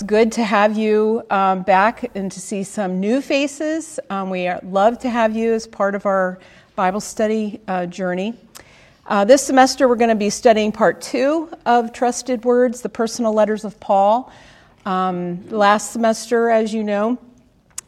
It's good to have you um, back and to see some new faces. Um, we love to have you as part of our Bible study uh, journey. Uh, this semester, we're going to be studying part two of Trusted Words, the personal letters of Paul. Um, last semester, as you know,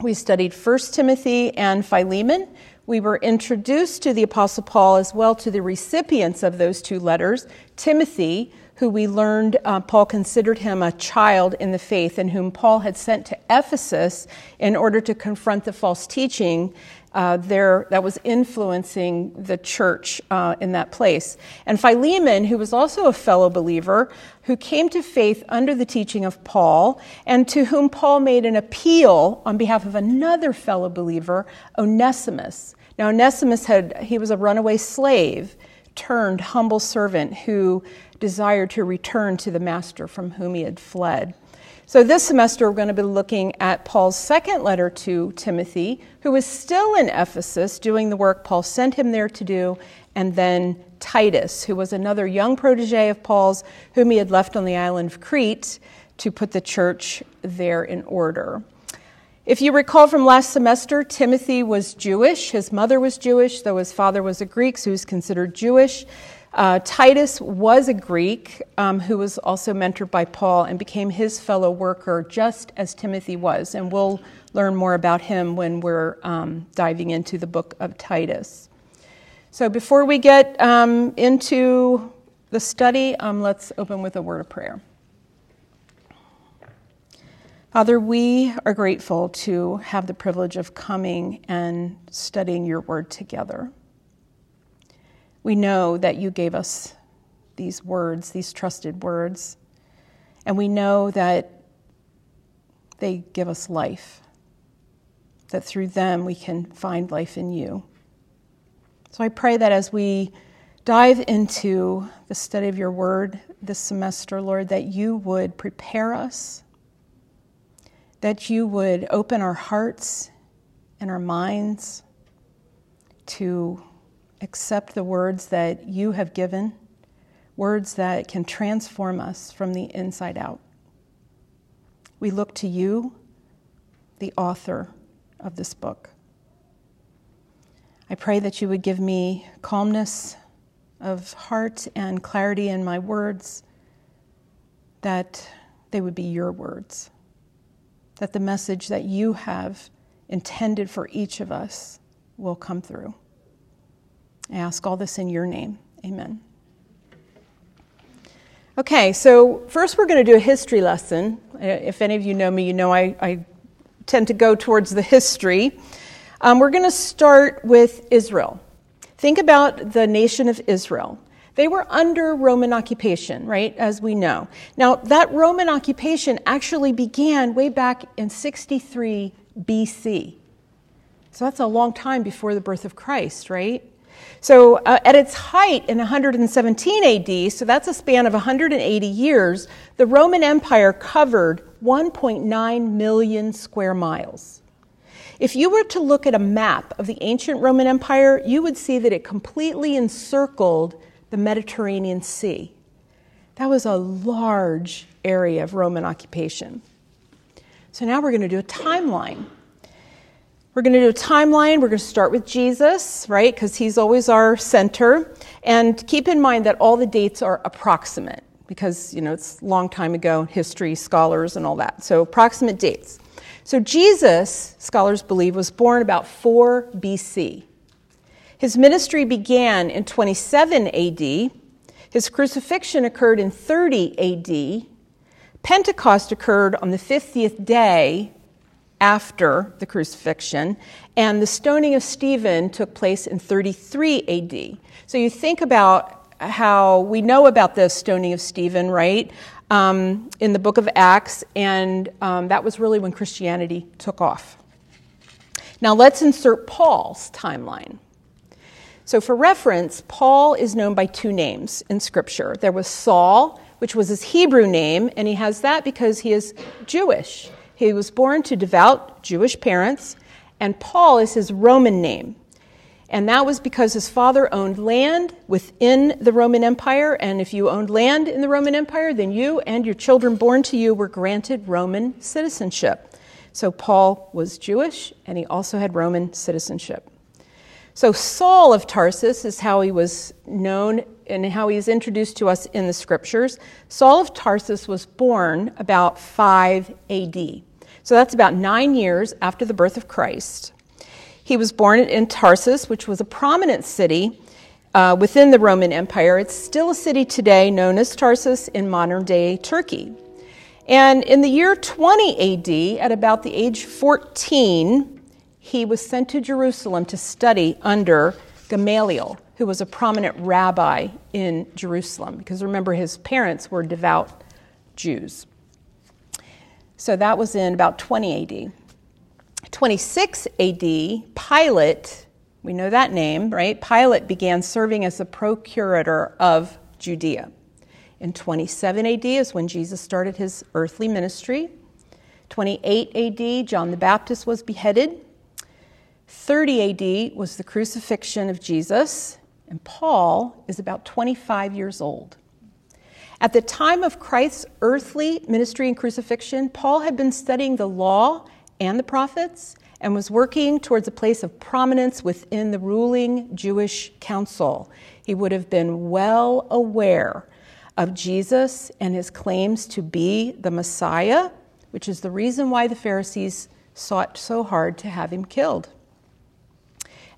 we studied 1 Timothy and Philemon. We were introduced to the Apostle Paul as well to the recipients of those two letters, Timothy who we learned uh, Paul considered him a child in the faith and whom Paul had sent to Ephesus in order to confront the false teaching uh, there that was influencing the church uh, in that place. And Philemon, who was also a fellow believer, who came to faith under the teaching of Paul, and to whom Paul made an appeal on behalf of another fellow believer, Onesimus. Now, Onesimus had he was a runaway slave turned humble servant who desired to return to the master from whom he had fled. So, this semester, we're going to be looking at Paul's second letter to Timothy, who was still in Ephesus doing the work Paul sent him there to do, and then Titus, who was another young protege of Paul's, whom he had left on the island of Crete to put the church there in order. If you recall from last semester, Timothy was Jewish. His mother was Jewish, though his father was a Greek, so he was considered Jewish. Uh, Titus was a Greek um, who was also mentored by Paul and became his fellow worker just as Timothy was. And we'll learn more about him when we're um, diving into the book of Titus. So before we get um, into the study, um, let's open with a word of prayer. Father, we are grateful to have the privilege of coming and studying your word together. We know that you gave us these words, these trusted words, and we know that they give us life, that through them we can find life in you. So I pray that as we dive into the study of your word this semester, Lord, that you would prepare us, that you would open our hearts and our minds to accept the words that you have given, words that can transform us from the inside out. We look to you, the author of this book. I pray that you would give me calmness of heart and clarity in my words, that they would be your words, that the message that you have intended for each of us will come through. I ask all this in your name. Amen. Okay, so first we're going to do a history lesson. Uh, if any of you know me, you know I, I tend to go towards the history. Um, we're going to start with Israel. Think about the nation of Israel. They were under Roman occupation, right, as we know. Now, that Roman occupation actually began way back in 63 BC. So that's a long time before the birth of Christ, right? So, uh, at its height in 117 AD, so that's a span of 180 years, the Roman Empire covered 1.9 million square miles. If you were to look at a map of the ancient Roman Empire, you would see that it completely encircled the Mediterranean Sea. That was a large area of Roman occupation. So now we're going to do a timeline we're going to do a timeline. We're going to start with Jesus, right? Because he's always our center. And keep in mind that all the dates are approximate because, you know, it's a long time ago, history, scholars, and all that. So, approximate dates. So, Jesus, scholars believe, was born about 4 BC. His ministry began in 27 AD. His crucifixion occurred in 30 AD. Pentecost occurred on the 50th day after the crucifixion, and the stoning of Stephen took place in 33 AD. So you think about how we know about the stoning of Stephen, right? Um, in the book of Acts, and um, that was really when Christianity took off. Now let's insert Paul's timeline. So, for reference, Paul is known by two names in Scripture. There was Saul, which was his Hebrew name, and he has that because he is Jewish. He was born to devout Jewish parents, and Paul is his Roman name. And that was because his father owned land within the Roman Empire. And if you owned land in the Roman Empire, then you and your children born to you were granted Roman citizenship. So Paul was Jewish and he also had Roman citizenship. So Saul of Tarsus is how he was known and how he is introduced to us in the scriptures. Saul of Tarsus was born about 5 AD. So that's about nine years after the birth of Christ. He was born in Tarsus, which was a prominent city uh, within the Roman Empire. It's still a city today known as Tarsus in modern day Turkey. And in the year 20 AD, at about the age 14, he was sent to Jerusalem to study under Gamaliel, who was a prominent rabbi in Jerusalem, because remember, his parents were devout Jews. So that was in about 20 AD. 26 AD, Pilate, we know that name, right? Pilate began serving as the procurator of Judea. In 27 AD is when Jesus started his earthly ministry. 28 AD, John the Baptist was beheaded. 30 AD was the crucifixion of Jesus, and Paul is about 25 years old. At the time of Christ's earthly ministry and crucifixion, Paul had been studying the law and the prophets and was working towards a place of prominence within the ruling Jewish council. He would have been well aware of Jesus and his claims to be the Messiah, which is the reason why the Pharisees sought so hard to have him killed.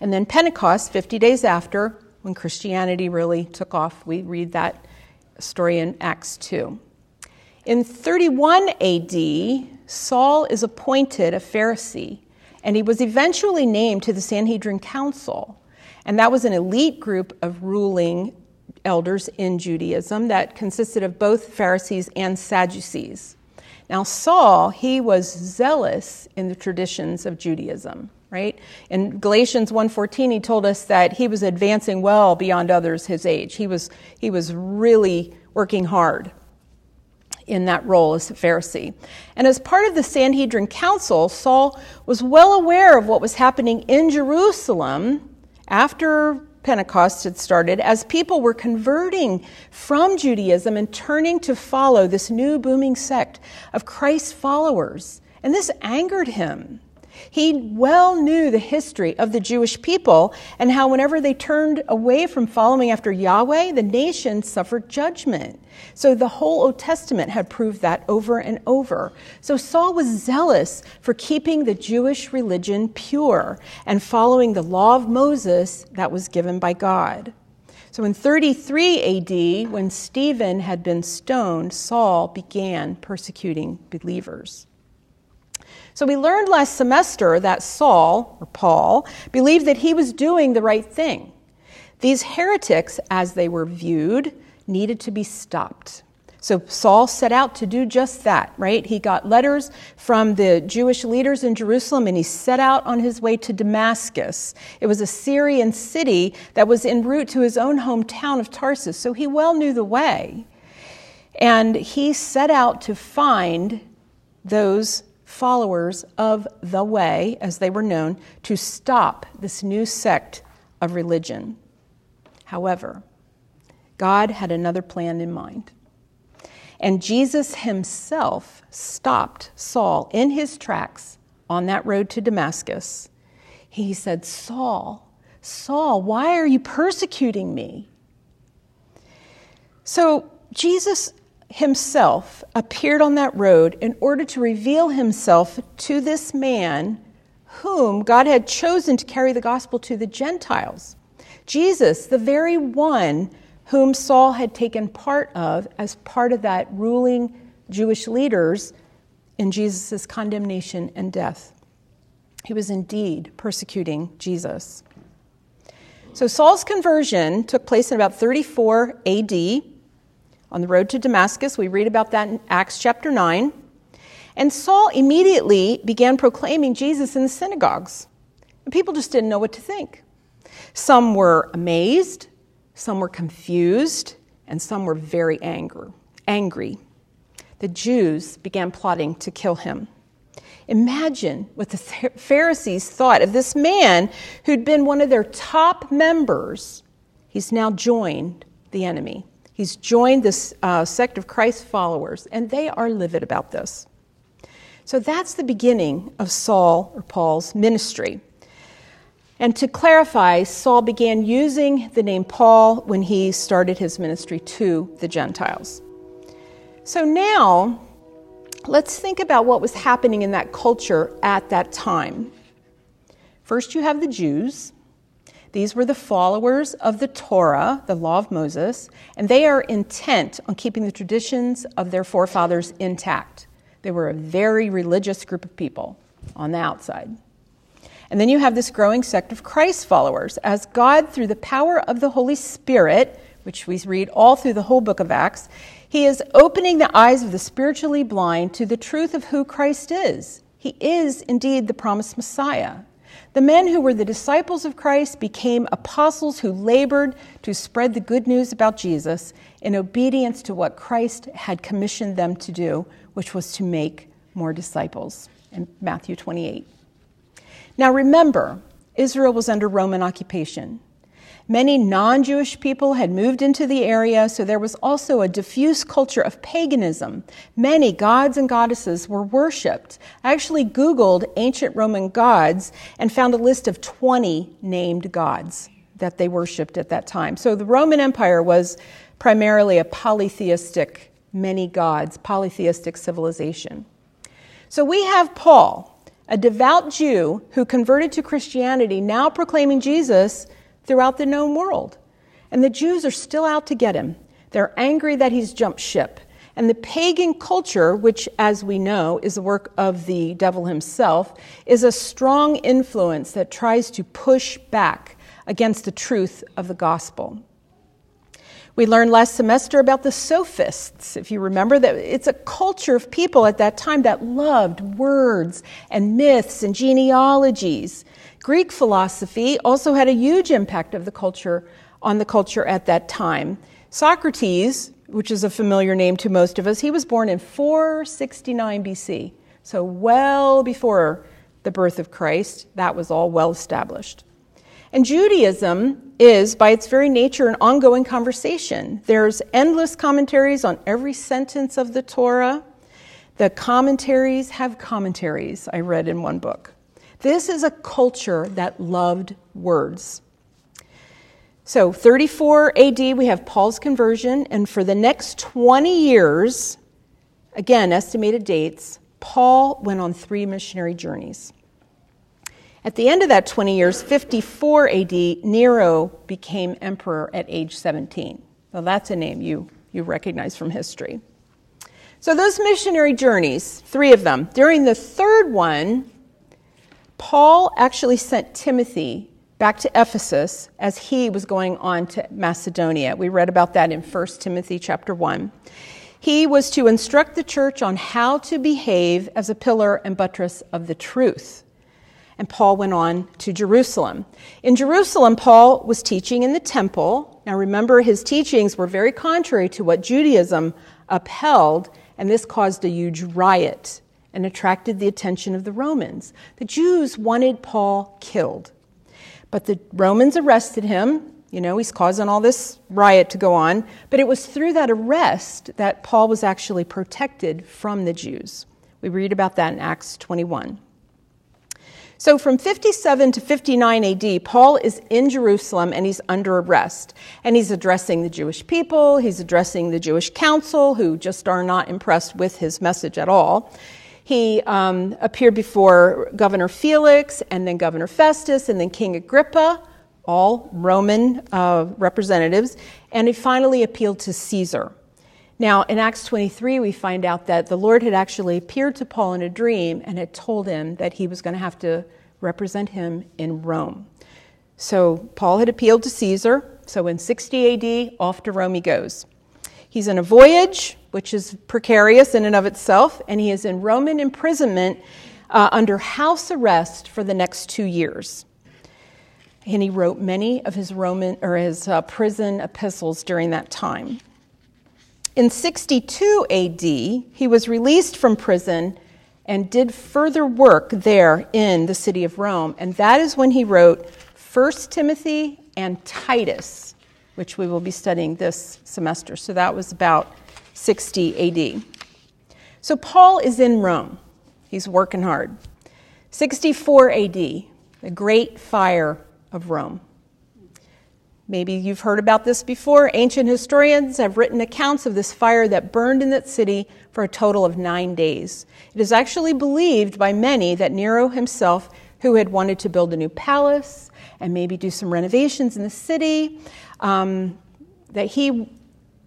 And then Pentecost, 50 days after, when Christianity really took off, we read that story in Acts 2. In 31 AD, Saul is appointed a Pharisee, and he was eventually named to the Sanhedrin Council. And that was an elite group of ruling elders in Judaism that consisted of both Pharisees and Sadducees. Now, Saul, he was zealous in the traditions of Judaism right? In Galatians 1:14 he told us that he was advancing well beyond others his age. He was he was really working hard in that role as a Pharisee. And as part of the Sanhedrin Council, Saul was well aware of what was happening in Jerusalem after Pentecost had started, as people were converting from Judaism and turning to follow this new booming sect of Christ's followers. And this angered him. He well knew the history of the Jewish people and how, whenever they turned away from following after Yahweh, the nation suffered judgment. So the whole Old Testament had proved that over and over. So Saul was zealous for keeping the Jewish religion pure and following the law of Moses that was given by God. So in 33 AD, when Stephen had been stoned, Saul began persecuting believers. So we learned last semester that Saul, or Paul, believed that he was doing the right thing. These heretics, as they were viewed, needed to be stopped. So Saul set out to do just that, right? He got letters from the Jewish leaders in Jerusalem and he set out on his way to Damascus. It was a Syrian city that was en route to his own hometown of Tarsus, so he well knew the way. And he set out to find those followers of the way, as they were known, to stop this new sect of religion. However, God had another plan in mind. And Jesus himself stopped Saul in his tracks on that road to Damascus. He said, Saul, Saul, why are you persecuting me? So Jesus himself appeared on that road in order to reveal himself to this man whom God had chosen to carry the gospel to the Gentiles. Jesus, the very one whom Saul had taken part of as part of that ruling Jewish leaders in Jesus' condemnation and death. He was indeed persecuting Jesus. So Saul's conversion took place in about 34 AD on the road to Damascus. We read about that in Acts chapter 9. And Saul immediately began proclaiming Jesus in the synagogues. And people just didn't know what to think. Some were amazed, some were confused, and some were very angry. angry. The Jews began plotting to kill him. Imagine what the Pharisees thought of this man who'd been one of their top members. He's now joined the enemy. He's joined this uh, sect of Christ followers, and they are livid about this. So that's the beginning of Saul or Paul's ministry. And to clarify, Saul began using the name Paul when he started his ministry to the Gentiles. So now, let's think about what was happening in that culture at that time. First, you have the Jews. These were the followers of the Torah, the law of Moses, and they are intent on keeping the traditions of their forefathers intact. They were a very religious group of people on the outside. And then you have this growing sect of Christ followers, as God, through the power of the Holy Spirit, which we read all through the whole book of Acts, he is opening the eyes of the spiritually blind to the truth of who Christ is. He is indeed the promised Messiah. The men who were the disciples of Christ became apostles who labored to spread the good news about Jesus in obedience to what Christ had commissioned them to do, which was to make more disciples. In Matthew 28. Now remember, Israel was under Roman occupation. Many non Jewish people had moved into the area, so there was also a diffuse culture of paganism. Many gods and goddesses were worshipped. I actually Googled ancient Roman gods and found a list of 20 named gods that they worshipped at that time. So the Roman Empire was primarily a polytheistic, many gods, polytheistic civilization. So we have Paul, a devout Jew who converted to Christianity, now proclaiming Jesus throughout the known world. And the Jews are still out to get him. They're angry that he's jumped ship. And the pagan culture, which, as we know, is the work of the devil himself, is a strong influence that tries to push back against the truth of the gospel. We learned last semester about the sophists. If you remember that it's a culture of people at that time that loved words and myths and genealogies. Greek philosophy also had a huge impact of the culture on the culture at that time. Socrates, which is a familiar name to most of us, he was born in 469 BC. So well before the birth of Christ, that was all well established. And Judaism is, by its very nature, an ongoing conversation. There's endless commentaries on every sentence of the Torah. The commentaries have commentaries, I read in one book. This is a culture that loved words. So, 34 AD, we have Paul's conversion, and for the next 20 years, again, estimated dates, Paul went on three missionary journeys. At the end of that 20 years, 54 AD, Nero became emperor at age 17. Well, that's a name you, you recognize from history. So, those missionary journeys, three of them, during the third one, Paul actually sent Timothy back to Ephesus as he was going on to Macedonia. We read about that in 1 Timothy chapter 1. He was to instruct the church on how to behave as a pillar and buttress of the truth and Paul went on to Jerusalem. In Jerusalem, Paul was teaching in the temple. Now remember, his teachings were very contrary to what Judaism upheld, and this caused a huge riot and attracted the attention of the Romans. The Jews wanted Paul killed, but the Romans arrested him. You know, he's causing all this riot to go on, but it was through that arrest that Paul was actually protected from the Jews. We read about that in Acts 21. So from 57 to 59 AD, Paul is in Jerusalem and he's under arrest. And he's addressing the Jewish people, he's addressing the Jewish council, who just are not impressed with his message at all. He um, appeared before Governor Felix, and then Governor Festus, and then King Agrippa, all Roman uh, representatives, and he finally appealed to Caesar. Now, in Acts 23, we find out that the Lord had actually appeared to Paul in a dream and had told him that he was going to have to represent him in Rome. So, Paul had appealed to Caesar. So, in 60 AD, off to Rome he goes. He's in a voyage, which is precarious in and of itself, and he is in Roman imprisonment uh, under house arrest for the next two years. And he wrote many of his Roman or his uh, prison epistles during that time. In 62 AD, he was released from prison and did further work there in the city of Rome. And that is when he wrote 1 Timothy and Titus, which we will be studying this semester. So that was about 60 AD. So Paul is in Rome. He's working hard. 64 AD, the Great Fire of Rome. Maybe you've heard about this before. Ancient historians have written accounts of this fire that burned in that city for a total of nine days. It is actually believed by many that Nero himself, who had wanted to build a new palace and maybe do some renovations in the city, um, that he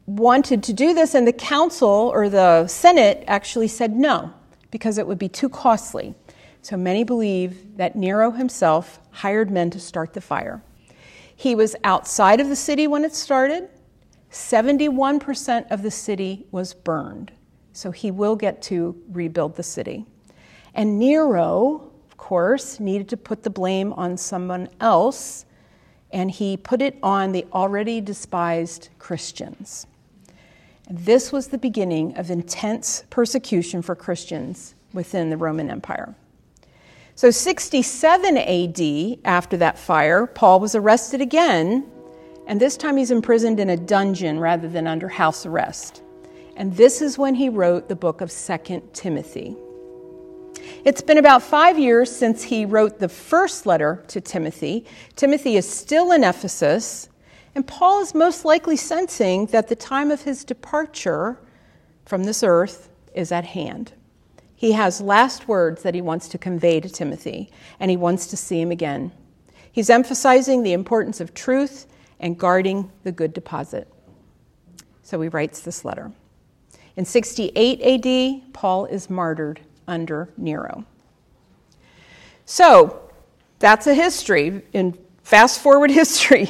wanted to do this, and the council or the Senate actually said no because it would be too costly. So many believe that Nero himself hired men to start the fire. He was outside of the city when it started. 71% of the city was burned. So he will get to rebuild the city. And Nero, course, needed to put the blame on someone else, and he put it on the already despised Christians. This was the beginning of intense persecution for Christians within the Roman Empire. So, 67 AD, after that fire, Paul was arrested again, and this time he's imprisoned in a dungeon rather than under house arrest. And this is when he wrote the book of 2 Timothy. It's been about five years since he wrote the first letter to Timothy. Timothy is still in Ephesus, and Paul is most likely sensing that the time of his departure from this earth is at hand. He has last words that he wants to convey to Timothy, and he wants to see him again. He's emphasizing the importance of truth and guarding the good deposit. So he writes this letter. In 68 AD, Paul is martyred under Nero. So that's a history, in fast forward history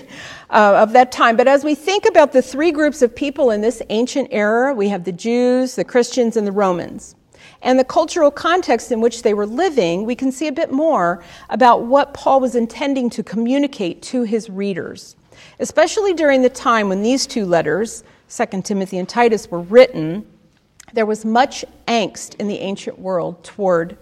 uh, of that time. But as we think about the three groups of people in this ancient era, we have the Jews, the Christians, and the Romans and the cultural context in which they were living, we can see a bit more about what Paul was intending to communicate to his readers, especially during the time when these two letters, 2 Timothy and Titus, were written. There was much angst in the ancient world toward,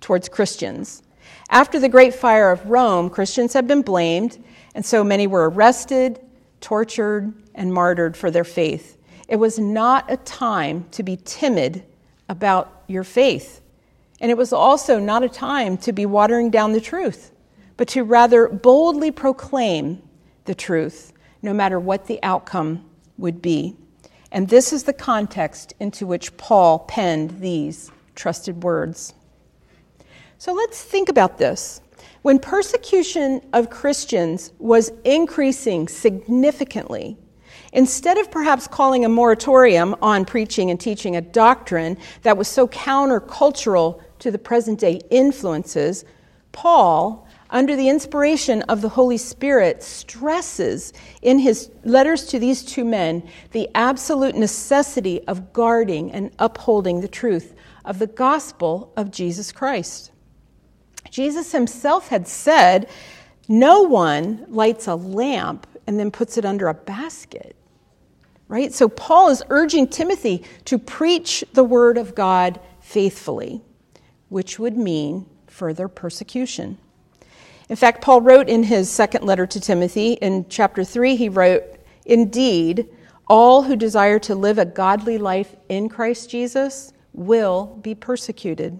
towards Christians. After the Great Fire of Rome, Christians had been blamed, and so many were arrested, tortured, and martyred for their faith. It was not a time to be timid about your faith. And it was also not a time to be watering down the truth, but to rather boldly proclaim the truth, no matter what the outcome would be. And this is the context into which Paul penned these trusted words. So let's think about this. When persecution of Christians was increasing significantly, Instead of perhaps calling a moratorium on preaching and teaching a doctrine that was so countercultural to the present day influences, Paul, under the inspiration of the Holy Spirit, stresses in his letters to these two men the absolute necessity of guarding and upholding the truth of the gospel of Jesus Christ. Jesus himself had said, No one lights a lamp and then puts it under a basket right? So Paul is urging Timothy to preach the word of God faithfully, which would mean further persecution. In fact, Paul wrote in his second letter to Timothy, in chapter 3, he wrote, Indeed, all who desire to live a godly life in Christ Jesus will be persecuted.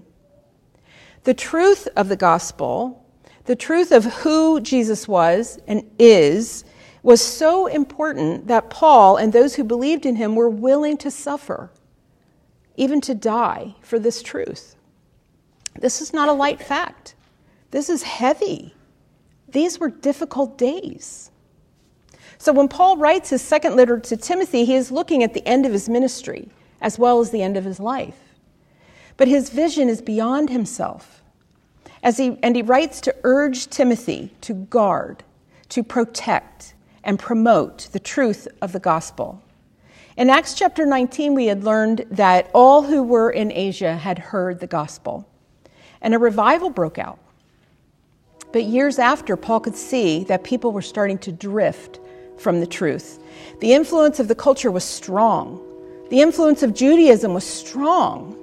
The truth of the gospel, the truth of who Jesus was and is, was so important that Paul and those who believed in him were willing to suffer, even to die for this truth. This is not a light fact. This is heavy. These were difficult days. So when Paul writes his second letter to Timothy, he is looking at the end of his ministry as well as the end of his life. But his vision is beyond himself. As he, and he writes to urge Timothy to guard, to protect, and promote the truth of the gospel. In Acts chapter 19, we had learned that all who were in Asia had heard the gospel, and a revival broke out. But years after, Paul could see that people were starting to drift from the truth. The influence of the culture was strong, the influence of Judaism was strong.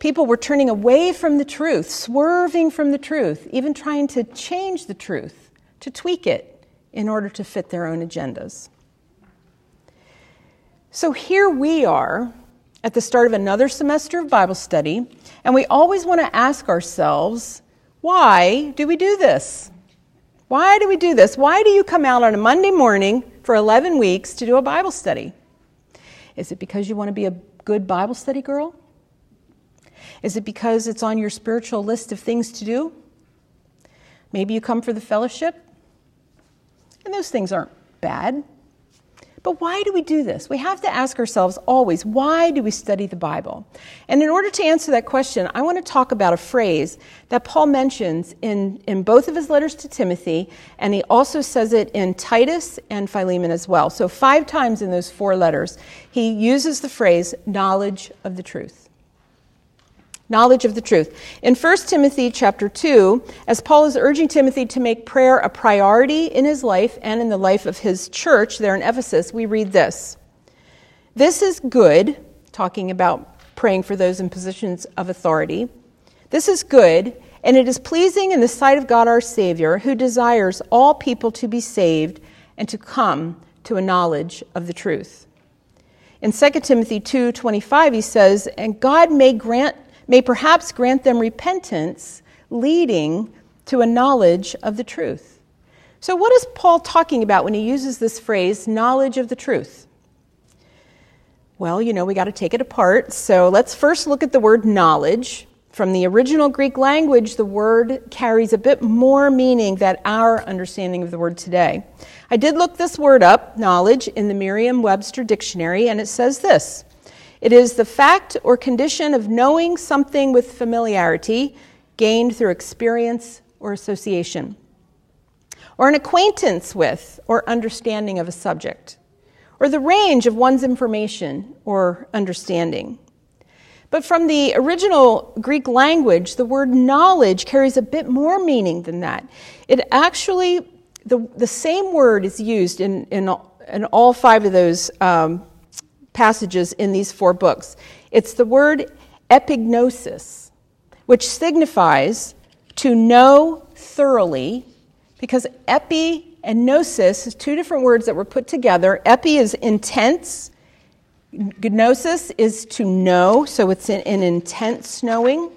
People were turning away from the truth, swerving from the truth, even trying to change the truth, to tweak it in order to fit their own agendas. So here we are at the start of another semester of Bible study, and we always want to ask ourselves, why do we do this? Why do we do this? Why do you come out on a Monday morning for 11 weeks to do a Bible study? Is it because you want to be a good Bible study girl? Is it because it's on your spiritual list of things to do? Maybe you come for the fellowship, and those things aren't bad. But why do we do this? We have to ask ourselves always, why do we study the Bible? And in order to answer that question, I want to talk about a phrase that Paul mentions in, in both of his letters to Timothy, and he also says it in Titus and Philemon as well. So, five times in those four letters, he uses the phrase knowledge of the truth knowledge of the truth. In 1 Timothy chapter 2, as Paul is urging Timothy to make prayer a priority in his life and in the life of his church there in Ephesus, we read this. This is good, talking about praying for those in positions of authority. This is good, and it is pleasing in the sight of God our Savior, who desires all people to be saved and to come to a knowledge of the truth. In 2 Timothy 2:25 he says, "And God may grant may perhaps grant them repentance, leading to a knowledge of the truth. So, what is Paul talking about when he uses this phrase, knowledge of the truth? Well, you know, we got to take it apart. So, let's first look at the word knowledge. From the original Greek language, the word carries a bit more meaning than our understanding of the word today. I did look this word up, knowledge, in the Merriam Webster dictionary, and it says this it is the fact or condition of knowing something with familiarity gained through experience or association, or an acquaintance with or understanding of a subject, or the range of one's information or understanding. But from the original Greek language, the word knowledge carries a bit more meaning than that. It actually, the, the same word is used in, in, in all five of those um, passages in these four books. It's the word epignosis, which signifies to know thoroughly, because epi and gnosis is two different words that were put together. Epi is intense, gnosis is to know, so it's an, an intense knowing.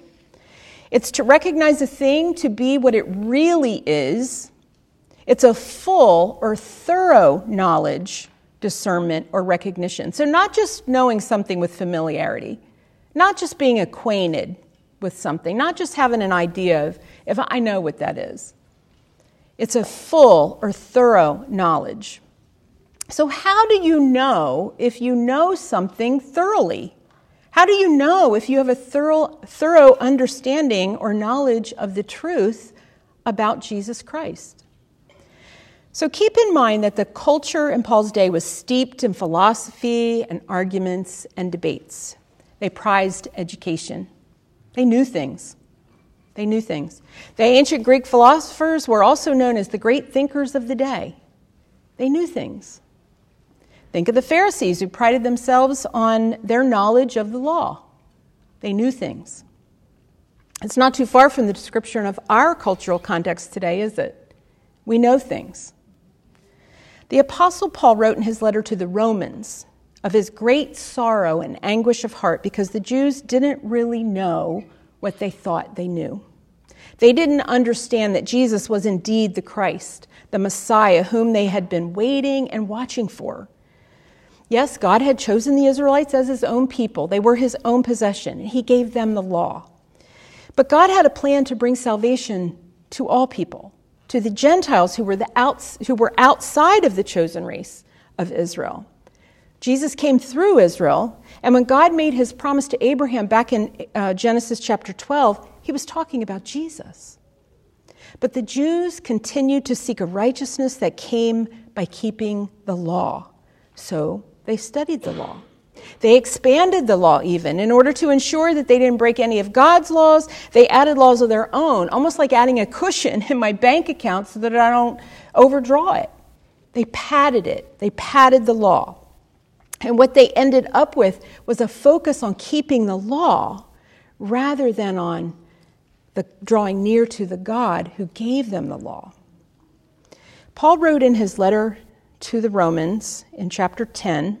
It's to recognize a thing to be what it really is. It's a full or thorough knowledge discernment, or recognition. So, not just knowing something with familiarity, not just being acquainted with something, not just having an idea of if I know what that is. It's a full or thorough knowledge. So, how do you know if you know something thoroughly? How do you know if you have a thorough, thorough understanding or knowledge of the truth about Jesus Christ? So keep in mind that the culture in Paul's day was steeped in philosophy and arguments and debates. They prized education. They knew things. They knew things. The ancient Greek philosophers were also known as the great thinkers of the day. They knew things. Think of the Pharisees who prided themselves on their knowledge of the law. They knew things. It's not too far from the description of our cultural context today, is it? We know things. The Apostle Paul wrote in his letter to the Romans of his great sorrow and anguish of heart because the Jews didn't really know what they thought they knew. They didn't understand that Jesus was indeed the Christ, the Messiah whom they had been waiting and watching for. Yes, God had chosen the Israelites as his own people, they were his own possession, and he gave them the law. But God had a plan to bring salvation to all people to the Gentiles who were, the outs, who were outside of the chosen race of Israel. Jesus came through Israel, and when God made his promise to Abraham back in uh, Genesis chapter 12, he was talking about Jesus. But the Jews continued to seek a righteousness that came by keeping the law. So they studied the law. They expanded the law even in order to ensure that they didn't break any of God's laws. They added laws of their own, almost like adding a cushion in my bank account so that I don't overdraw it. They padded it, they padded the law. And what they ended up with was a focus on keeping the law rather than on the drawing near to the God who gave them the law. Paul wrote in his letter to the Romans in chapter 10,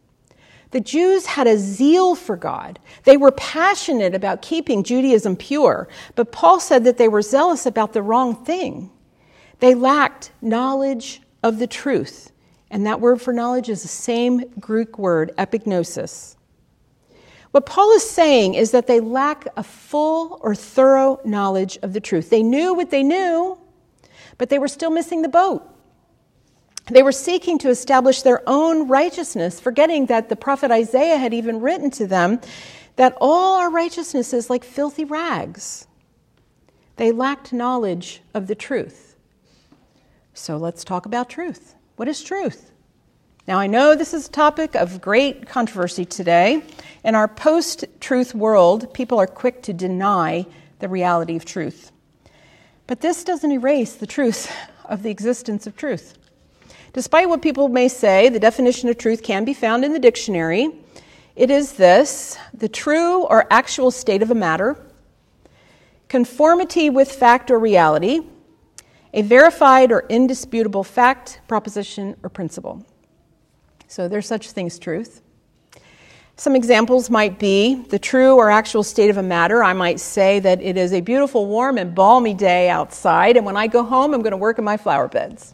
The Jews had a zeal for God. They were passionate about keeping Judaism pure, but Paul said that they were zealous about the wrong thing. They lacked knowledge of the truth. And that word for knowledge is the same Greek word, epignosis. What Paul is saying is that they lack a full or thorough knowledge of the truth. They knew what they knew, but they were still missing the boat. They were seeking to establish their own righteousness, forgetting that the prophet Isaiah had even written to them that all our righteousness is like filthy rags. They lacked knowledge of the truth. So let's talk about truth. What is truth? Now, I know this is a topic of great controversy today. In our post truth world, people are quick to deny the reality of truth. But this doesn't erase the truth of the existence of truth. Despite what people may say, the definition of truth can be found in the dictionary. It is this the true or actual state of a matter, conformity with fact or reality, a verified or indisputable fact, proposition, or principle. So there's such things as truth. Some examples might be the true or actual state of a matter. I might say that it is a beautiful, warm, and balmy day outside, and when I go home, I'm going to work in my flower beds.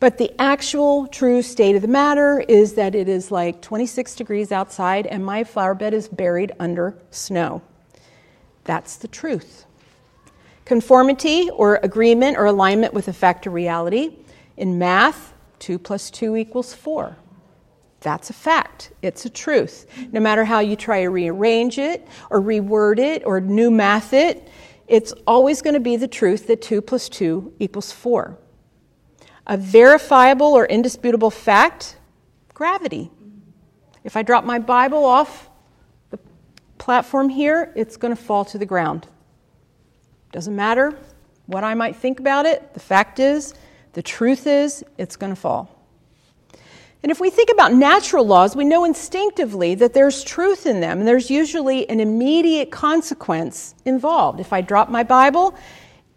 But the actual true state of the matter is that it is like 26 degrees outside and my flower bed is buried under snow. That's the truth. Conformity or agreement or alignment with a fact or reality. In math, 2 plus 2 equals 4. That's a fact. It's a truth. No matter how you try to rearrange it or reword it or new math it, it's always going to be the truth that 2 plus 2 equals 4 a verifiable or indisputable fact gravity. If I drop my Bible off the platform here, it's going to fall to the ground. Doesn't matter what I might think about it, the fact is, the truth is, it's going to fall. And if we think about natural laws, we know instinctively that there's truth in them, and there's usually an immediate consequence involved. If I drop my Bible,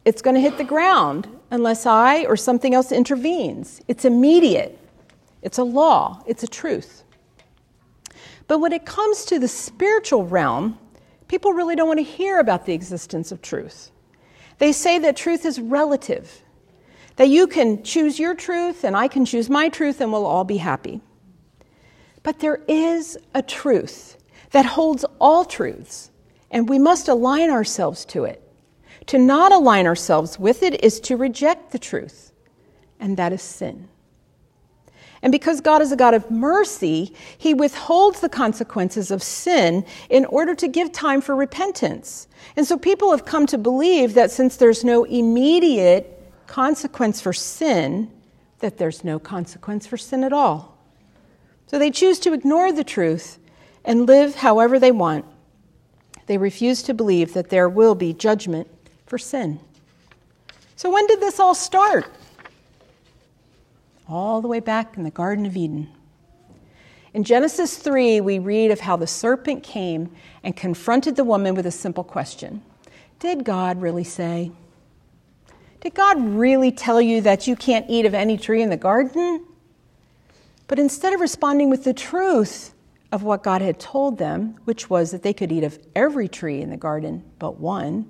it's going to hit the ground unless I or something else intervenes. It's immediate, it's a law, it's a truth. But when it comes to the spiritual realm, people really don't want to hear about the existence of truth. They say that truth is relative, that you can choose your truth and I can choose my truth and we'll all be happy. But there is a truth that holds all truths, and we must align ourselves to it. To not align ourselves with it is to reject the truth, and that is sin. And because God is a God of mercy, He withholds the consequences of sin in order to give time for repentance. And so people have come to believe that since there's no immediate consequence for sin, that there's no consequence for sin at all. So they choose to ignore the truth and live however they want. They refuse to believe that there will be judgment for sin. So, when did this all start? All the way back in the Garden of Eden. In Genesis 3, we read of how the serpent came and confronted the woman with a simple question Did God really say? Did God really tell you that you can't eat of any tree in the garden? But instead of responding with the truth of what God had told them, which was that they could eat of every tree in the garden but one,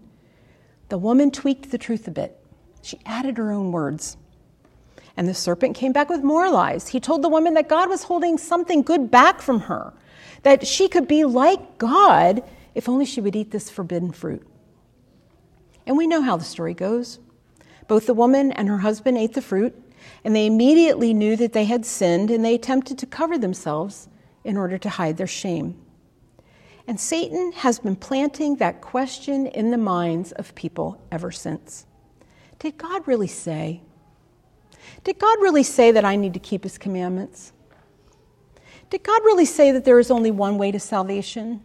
the woman tweaked the truth a bit. She added her own words. And the serpent came back with more lies. He told the woman that God was holding something good back from her, that she could be like God if only she would eat this forbidden fruit. And we know how the story goes. Both the woman and her husband ate the fruit, and they immediately knew that they had sinned, and they attempted to cover themselves in order to hide their shame. And Satan has been planting that question in the minds of people ever since. Did God really say? Did God really say that I need to keep his commandments? Did God really say that there is only one way to salvation?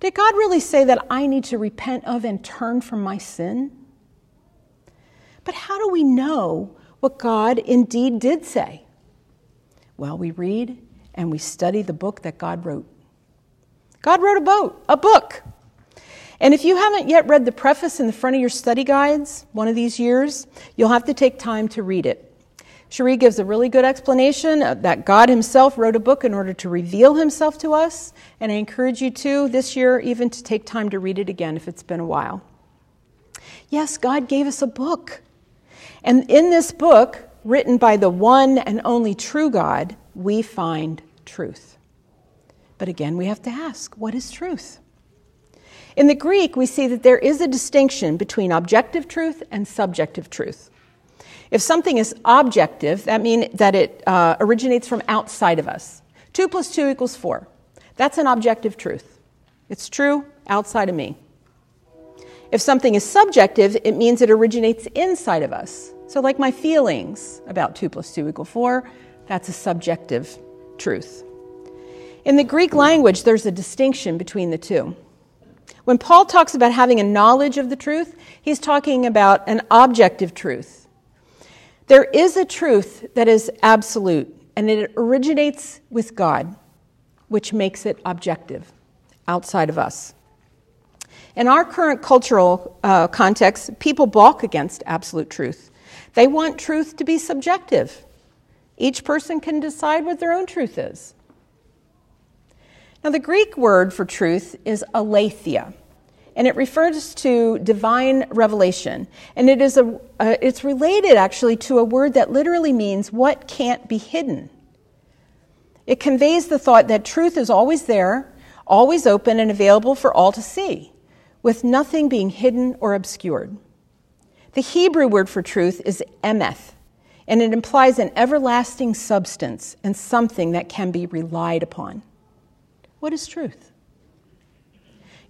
Did God really say that I need to repent of and turn from my sin? But how do we know what God indeed did say? Well, we read and we study the book that God wrote. God wrote a boat, a book. And if you haven't yet read the preface in the front of your study guides one of these years, you'll have to take time to read it. Cherie gives a really good explanation that God Himself wrote a book in order to reveal Himself to us. And I encourage you to, this year, even to take time to read it again if it's been a while. Yes, God gave us a book. And in this book, written by the one and only true God, we find truth. But again, we have to ask what is truth? In the Greek, we see that there is a distinction between objective truth and subjective truth. If something is objective, that means that it uh, originates from outside of us. 2 plus 2 equals 4. That's an objective truth. It's true outside of me. If something is subjective, it means it originates inside of us. So, like my feelings about 2 plus 2 equal 4, that's a subjective truth. In the Greek language, there's a distinction between the two. When Paul talks about having a knowledge of the truth, he's talking about an objective truth. There is a truth that is absolute, and it originates with God, which makes it objective, outside of us. In our current cultural uh, context, people balk against absolute truth. They want truth to be subjective. Each person can decide what their own truth is. Now, the Greek word for truth is aletheia, and it refers to divine revelation. And it is a, uh, it's related actually to a word that literally means what can't be hidden. It conveys the thought that truth is always there, always open and available for all to see, with nothing being hidden or obscured. The Hebrew word for truth is emeth, and it implies an everlasting substance and something that can be relied upon. What is truth?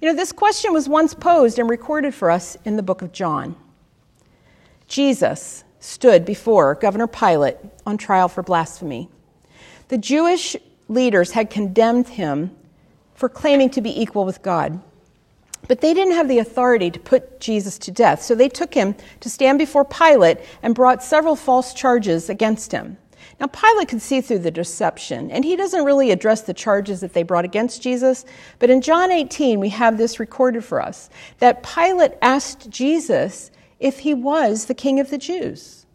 You know, this question was once posed and recorded for us in the book of John. Jesus stood before Governor Pilate on trial for blasphemy. The Jewish leaders had condemned him for claiming to be equal with God. But they didn't have the authority to put Jesus to death, so they took him to stand before Pilate and brought several false charges against him. Now, Pilate could see through the deception, and he doesn't really address the charges that they brought against Jesus. But in John 18, we have this recorded for us that Pilate asked Jesus if he was the king of the Jews.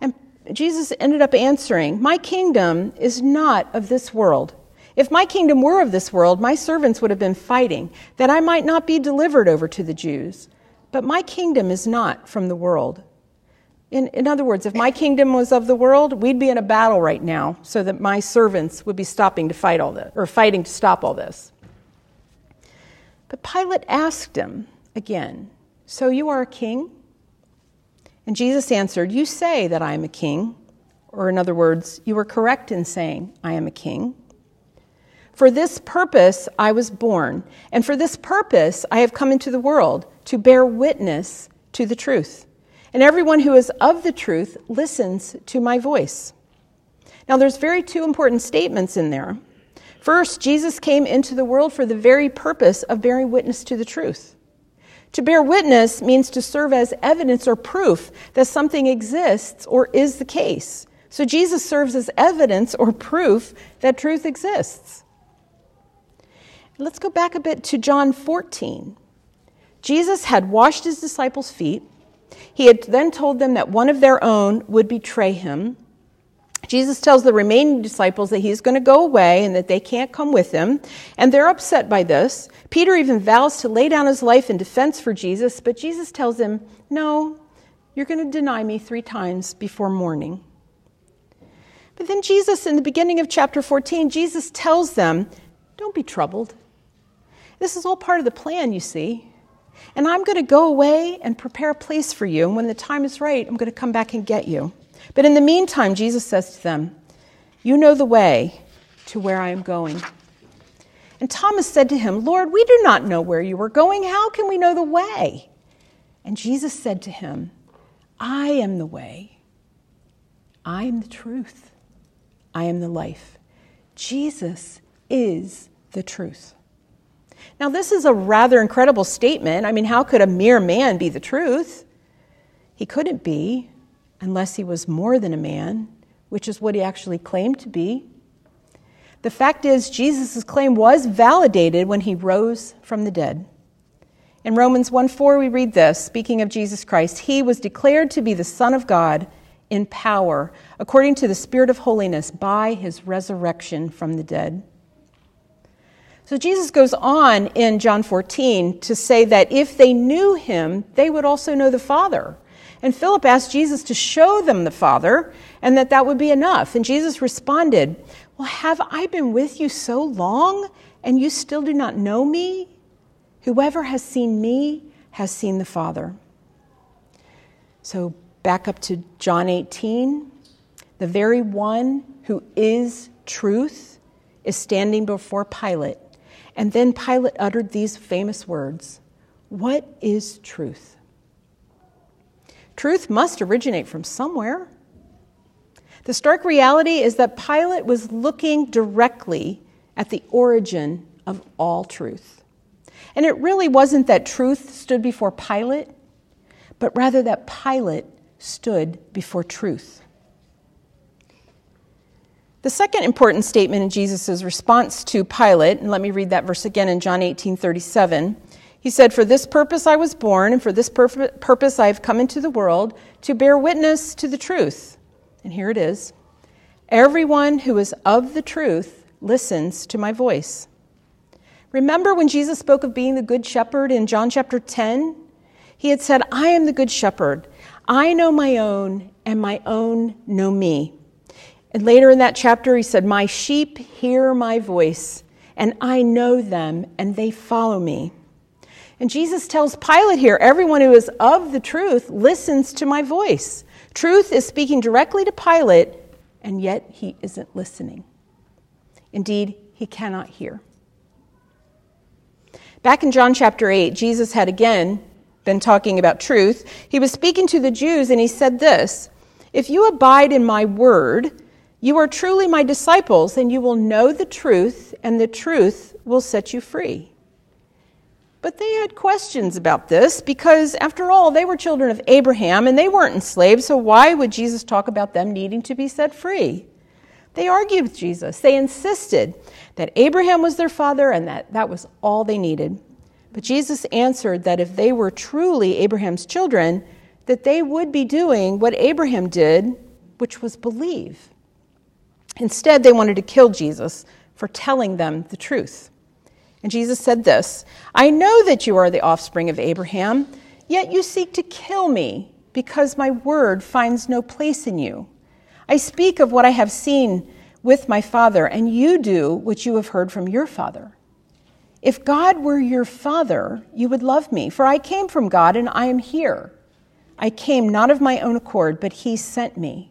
And Jesus ended up answering, My kingdom is not of this world. If my kingdom were of this world, my servants would have been fighting, that I might not be delivered over to the Jews. But my kingdom is not from the world. In, in other words, if my kingdom was of the world, we'd be in a battle right now so that my servants would be stopping to fight all this, or fighting to stop all this. But Pilate asked him again, So you are a king? And Jesus answered, You say that I am a king. Or, in other words, you are correct in saying, I am a king. For this purpose I was born, and for this purpose I have come into the world, to bear witness to the truth. And everyone who is of the truth listens to my voice. Now, there's very two important statements in there. First, Jesus came into the world for the very purpose of bearing witness to the truth. To bear witness means to serve as evidence or proof that something exists or is the case. So Jesus serves as evidence or proof that truth exists. Let's go back a bit to John 14. Jesus had washed his disciples' feet he had then told them that one of their own would betray him. Jesus tells the remaining disciples that he's going to go away and that they can't come with him, and they're upset by this. Peter even vows to lay down his life in defense for Jesus, but Jesus tells him, No, you're going to deny me three times before morning. But then Jesus, in the beginning of chapter 14, Jesus tells them, Don't be troubled. This is all part of the plan, you see. And I'm going to go away and prepare a place for you. And when the time is right, I'm going to come back and get you. But in the meantime, Jesus says to them, You know the way to where I am going. And Thomas said to him, Lord, we do not know where you are going. How can we know the way? And Jesus said to him, I am the way. I am the truth. I am the life. Jesus is the truth. Now, this is a rather incredible statement. I mean, how could a mere man be the truth? He couldn't be unless he was more than a man, which is what he actually claimed to be. The fact is, Jesus' claim was validated when he rose from the dead. In Romans 1 4, we read this speaking of Jesus Christ, He was declared to be the Son of God in power, according to the Spirit of holiness, by his resurrection from the dead. So Jesus goes on in John 14 to say that if they knew him, they would also know the Father. And Philip asked Jesus to show them the Father and that that would be enough. And Jesus responded, Well, have I been with you so long and you still do not know me? Whoever has seen me has seen the Father. So back up to John 18. The very one who is truth is standing before Pilate and then Pilate uttered these famous words What is truth? Truth must originate from somewhere. The stark reality is that Pilate was looking directly at the origin of all truth. And it really wasn't that truth stood before Pilate, but rather that Pilate stood before truth. The second important statement in Jesus' response to Pilate, and let me read that verse again in John 18 37. He said, For this purpose I was born, and for this purpose I have come into the world, to bear witness to the truth. And here it is Everyone who is of the truth listens to my voice. Remember when Jesus spoke of being the good shepherd in John chapter 10? He had said, I am the good shepherd. I know my own, and my own know me. And later in that chapter, he said, My sheep hear my voice, and I know them, and they follow me. And Jesus tells Pilate here, everyone who is of the truth listens to my voice. Truth is speaking directly to Pilate, and yet he isn't listening. Indeed, he cannot hear. Back in John chapter 8, Jesus had again been talking about truth. He was speaking to the Jews, and he said this If you abide in my word, you are truly my disciples, and you will know the truth, and the truth will set you free. But they had questions about this because, after all, they were children of Abraham and they weren't enslaved, so why would Jesus talk about them needing to be set free? They argued with Jesus. They insisted that Abraham was their father and that that was all they needed. But Jesus answered that if they were truly Abraham's children, that they would be doing what Abraham did, which was believe. Instead, they wanted to kill Jesus for telling them the truth. And Jesus said this I know that you are the offspring of Abraham, yet you seek to kill me because my word finds no place in you. I speak of what I have seen with my father, and you do what you have heard from your father. If God were your father, you would love me, for I came from God and I am here. I came not of my own accord, but he sent me.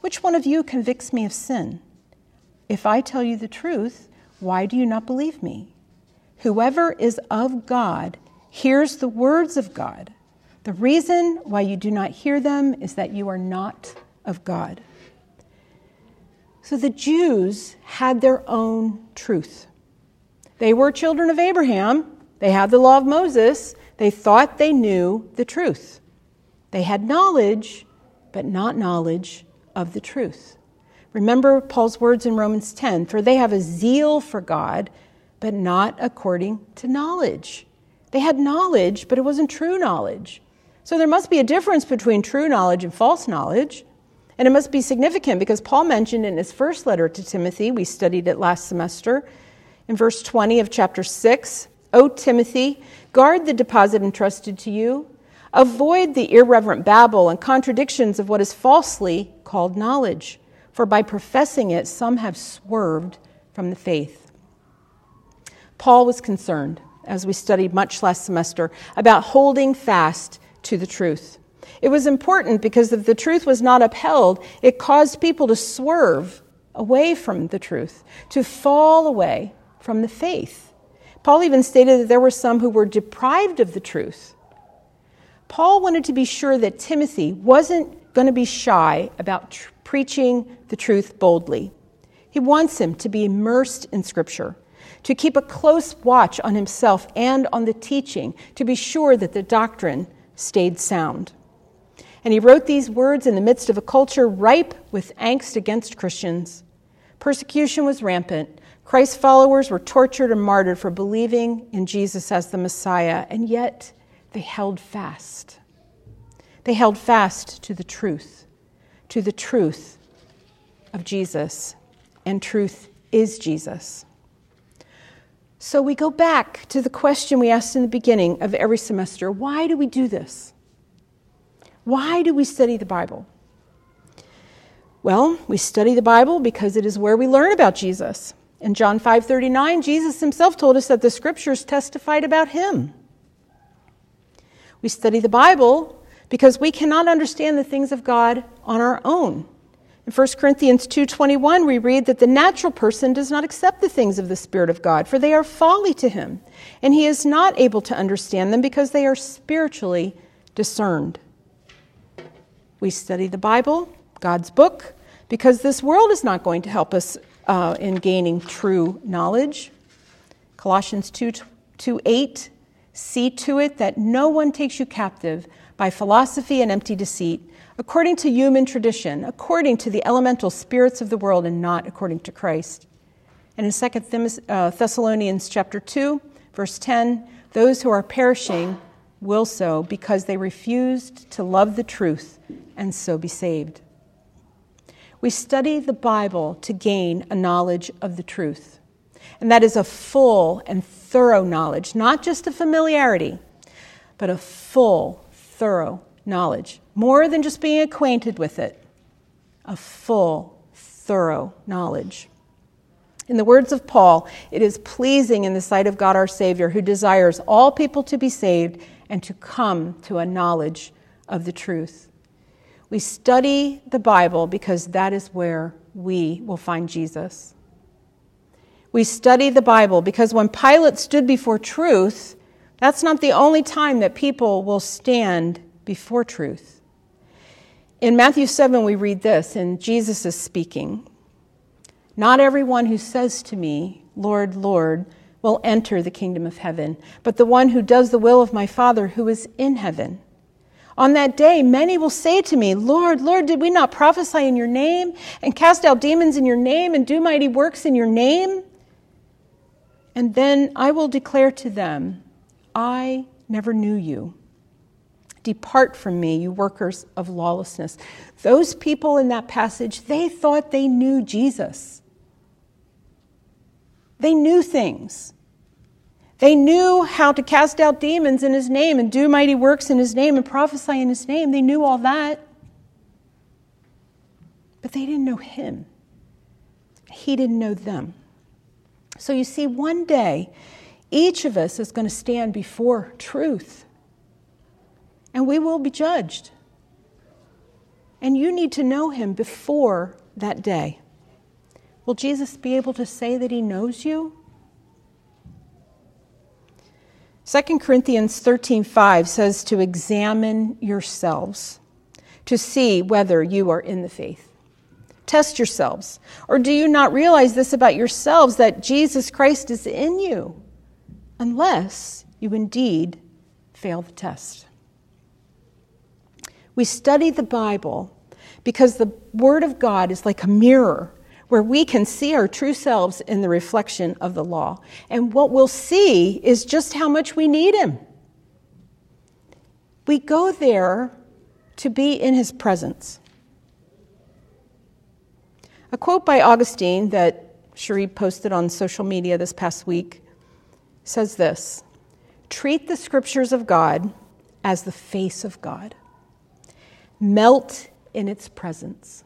Which one of you convicts me of sin? If I tell you the truth, why do you not believe me? Whoever is of God hears the words of God. The reason why you do not hear them is that you are not of God. So the Jews had their own truth. They were children of Abraham, they had the law of Moses, they thought they knew the truth. They had knowledge, but not knowledge of the truth. Remember Paul's words in Romans 10 for they have a zeal for God, but not according to knowledge. They had knowledge, but it wasn't true knowledge. So there must be a difference between true knowledge and false knowledge. And it must be significant because Paul mentioned in his first letter to Timothy, we studied it last semester, in verse 20 of chapter 6, O Timothy, guard the deposit entrusted to you Avoid the irreverent babble and contradictions of what is falsely called knowledge, for by professing it, some have swerved from the faith. Paul was concerned, as we studied much last semester, about holding fast to the truth. It was important because if the truth was not upheld, it caused people to swerve away from the truth, to fall away from the faith. Paul even stated that there were some who were deprived of the truth. Paul wanted to be sure that Timothy wasn't going to be shy about tr- preaching the truth boldly. He wants him to be immersed in Scripture, to keep a close watch on himself and on the teaching, to be sure that the doctrine stayed sound. And he wrote these words in the midst of a culture ripe with angst against Christians. Persecution was rampant. Christ's followers were tortured and martyred for believing in Jesus as the Messiah, and yet they held fast. They held fast to the truth, to the truth of Jesus, and truth is Jesus. So we go back to the question we asked in the beginning of every semester why do we do this? Why do we study the Bible? Well, we study the Bible because it is where we learn about Jesus. In John 5:39, Jesus himself told us that the scriptures testified about him. We study the Bible because we cannot understand the things of God on our own. In 1 Corinthians 2:21 we read that the natural person does not accept the things of the spirit of God for they are folly to him and he is not able to understand them because they are spiritually discerned. We study the Bible, God's book, because this world is not going to help us uh, in gaining true knowledge. Colossians 2, 2 8 See to it that no one takes you captive by philosophy and empty deceit, according to human tradition, according to the elemental spirits of the world, and not according to Christ. And in 2 uh, Thessalonians chapter 2, verse 10, those who are perishing will so because they refused to love the truth and so be saved. We study the Bible to gain a knowledge of the truth. And that is a full and thorough knowledge, not just a familiarity, but a full, thorough knowledge. More than just being acquainted with it, a full, thorough knowledge. In the words of Paul, it is pleasing in the sight of God our Savior, who desires all people to be saved and to come to a knowledge of the truth. We study the Bible because that is where we will find Jesus. We study the Bible because when Pilate stood before truth, that's not the only time that people will stand before truth. In Matthew 7, we read this, and Jesus is speaking Not everyone who says to me, Lord, Lord, will enter the kingdom of heaven, but the one who does the will of my Father who is in heaven. On that day, many will say to me, Lord, Lord, did we not prophesy in your name, and cast out demons in your name, and do mighty works in your name? And then I will declare to them, I never knew you. Depart from me, you workers of lawlessness. Those people in that passage, they thought they knew Jesus. They knew things. They knew how to cast out demons in his name and do mighty works in his name and prophesy in his name. They knew all that. But they didn't know him. He didn't know them. So you see, one day, each of us is going to stand before truth, and we will be judged. And you need to know him before that day. Will Jesus be able to say that he knows you? 2 Corinthians 13:5 says to examine yourselves to see whether you are in the faith. Test yourselves. Or do you not realize this about yourselves that Jesus Christ is in you? Unless you indeed fail the test. We study the Bible because the Word of God is like a mirror where we can see our true selves in the reflection of the law. And what we'll see is just how much we need Him. We go there to be in His presence. A quote by Augustine that Cherie posted on social media this past week says this Treat the scriptures of God as the face of God. Melt in its presence.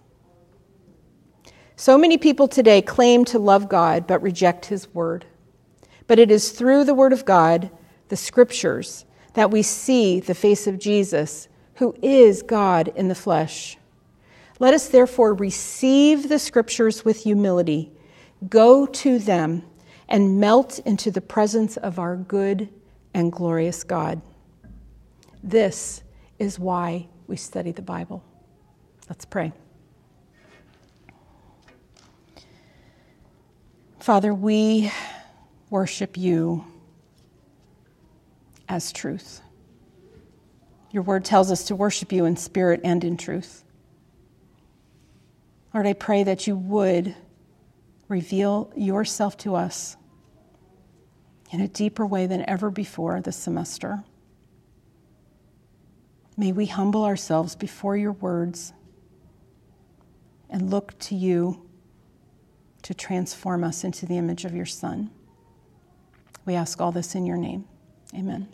So many people today claim to love God but reject His Word. But it is through the Word of God, the Scriptures, that we see the face of Jesus, who is God in the flesh. Let us therefore receive the Scriptures with humility, go to them, and melt into the presence of our good and glorious God. This is why we study the Bible. Let's pray. Father, we worship you as truth. Your word tells us to worship you in spirit and in truth. Lord, I pray that you would reveal yourself to us in a deeper way than ever before this semester. May we humble ourselves before your words and look to you to transform us into the image of your Son. We ask all this in your name. Amen.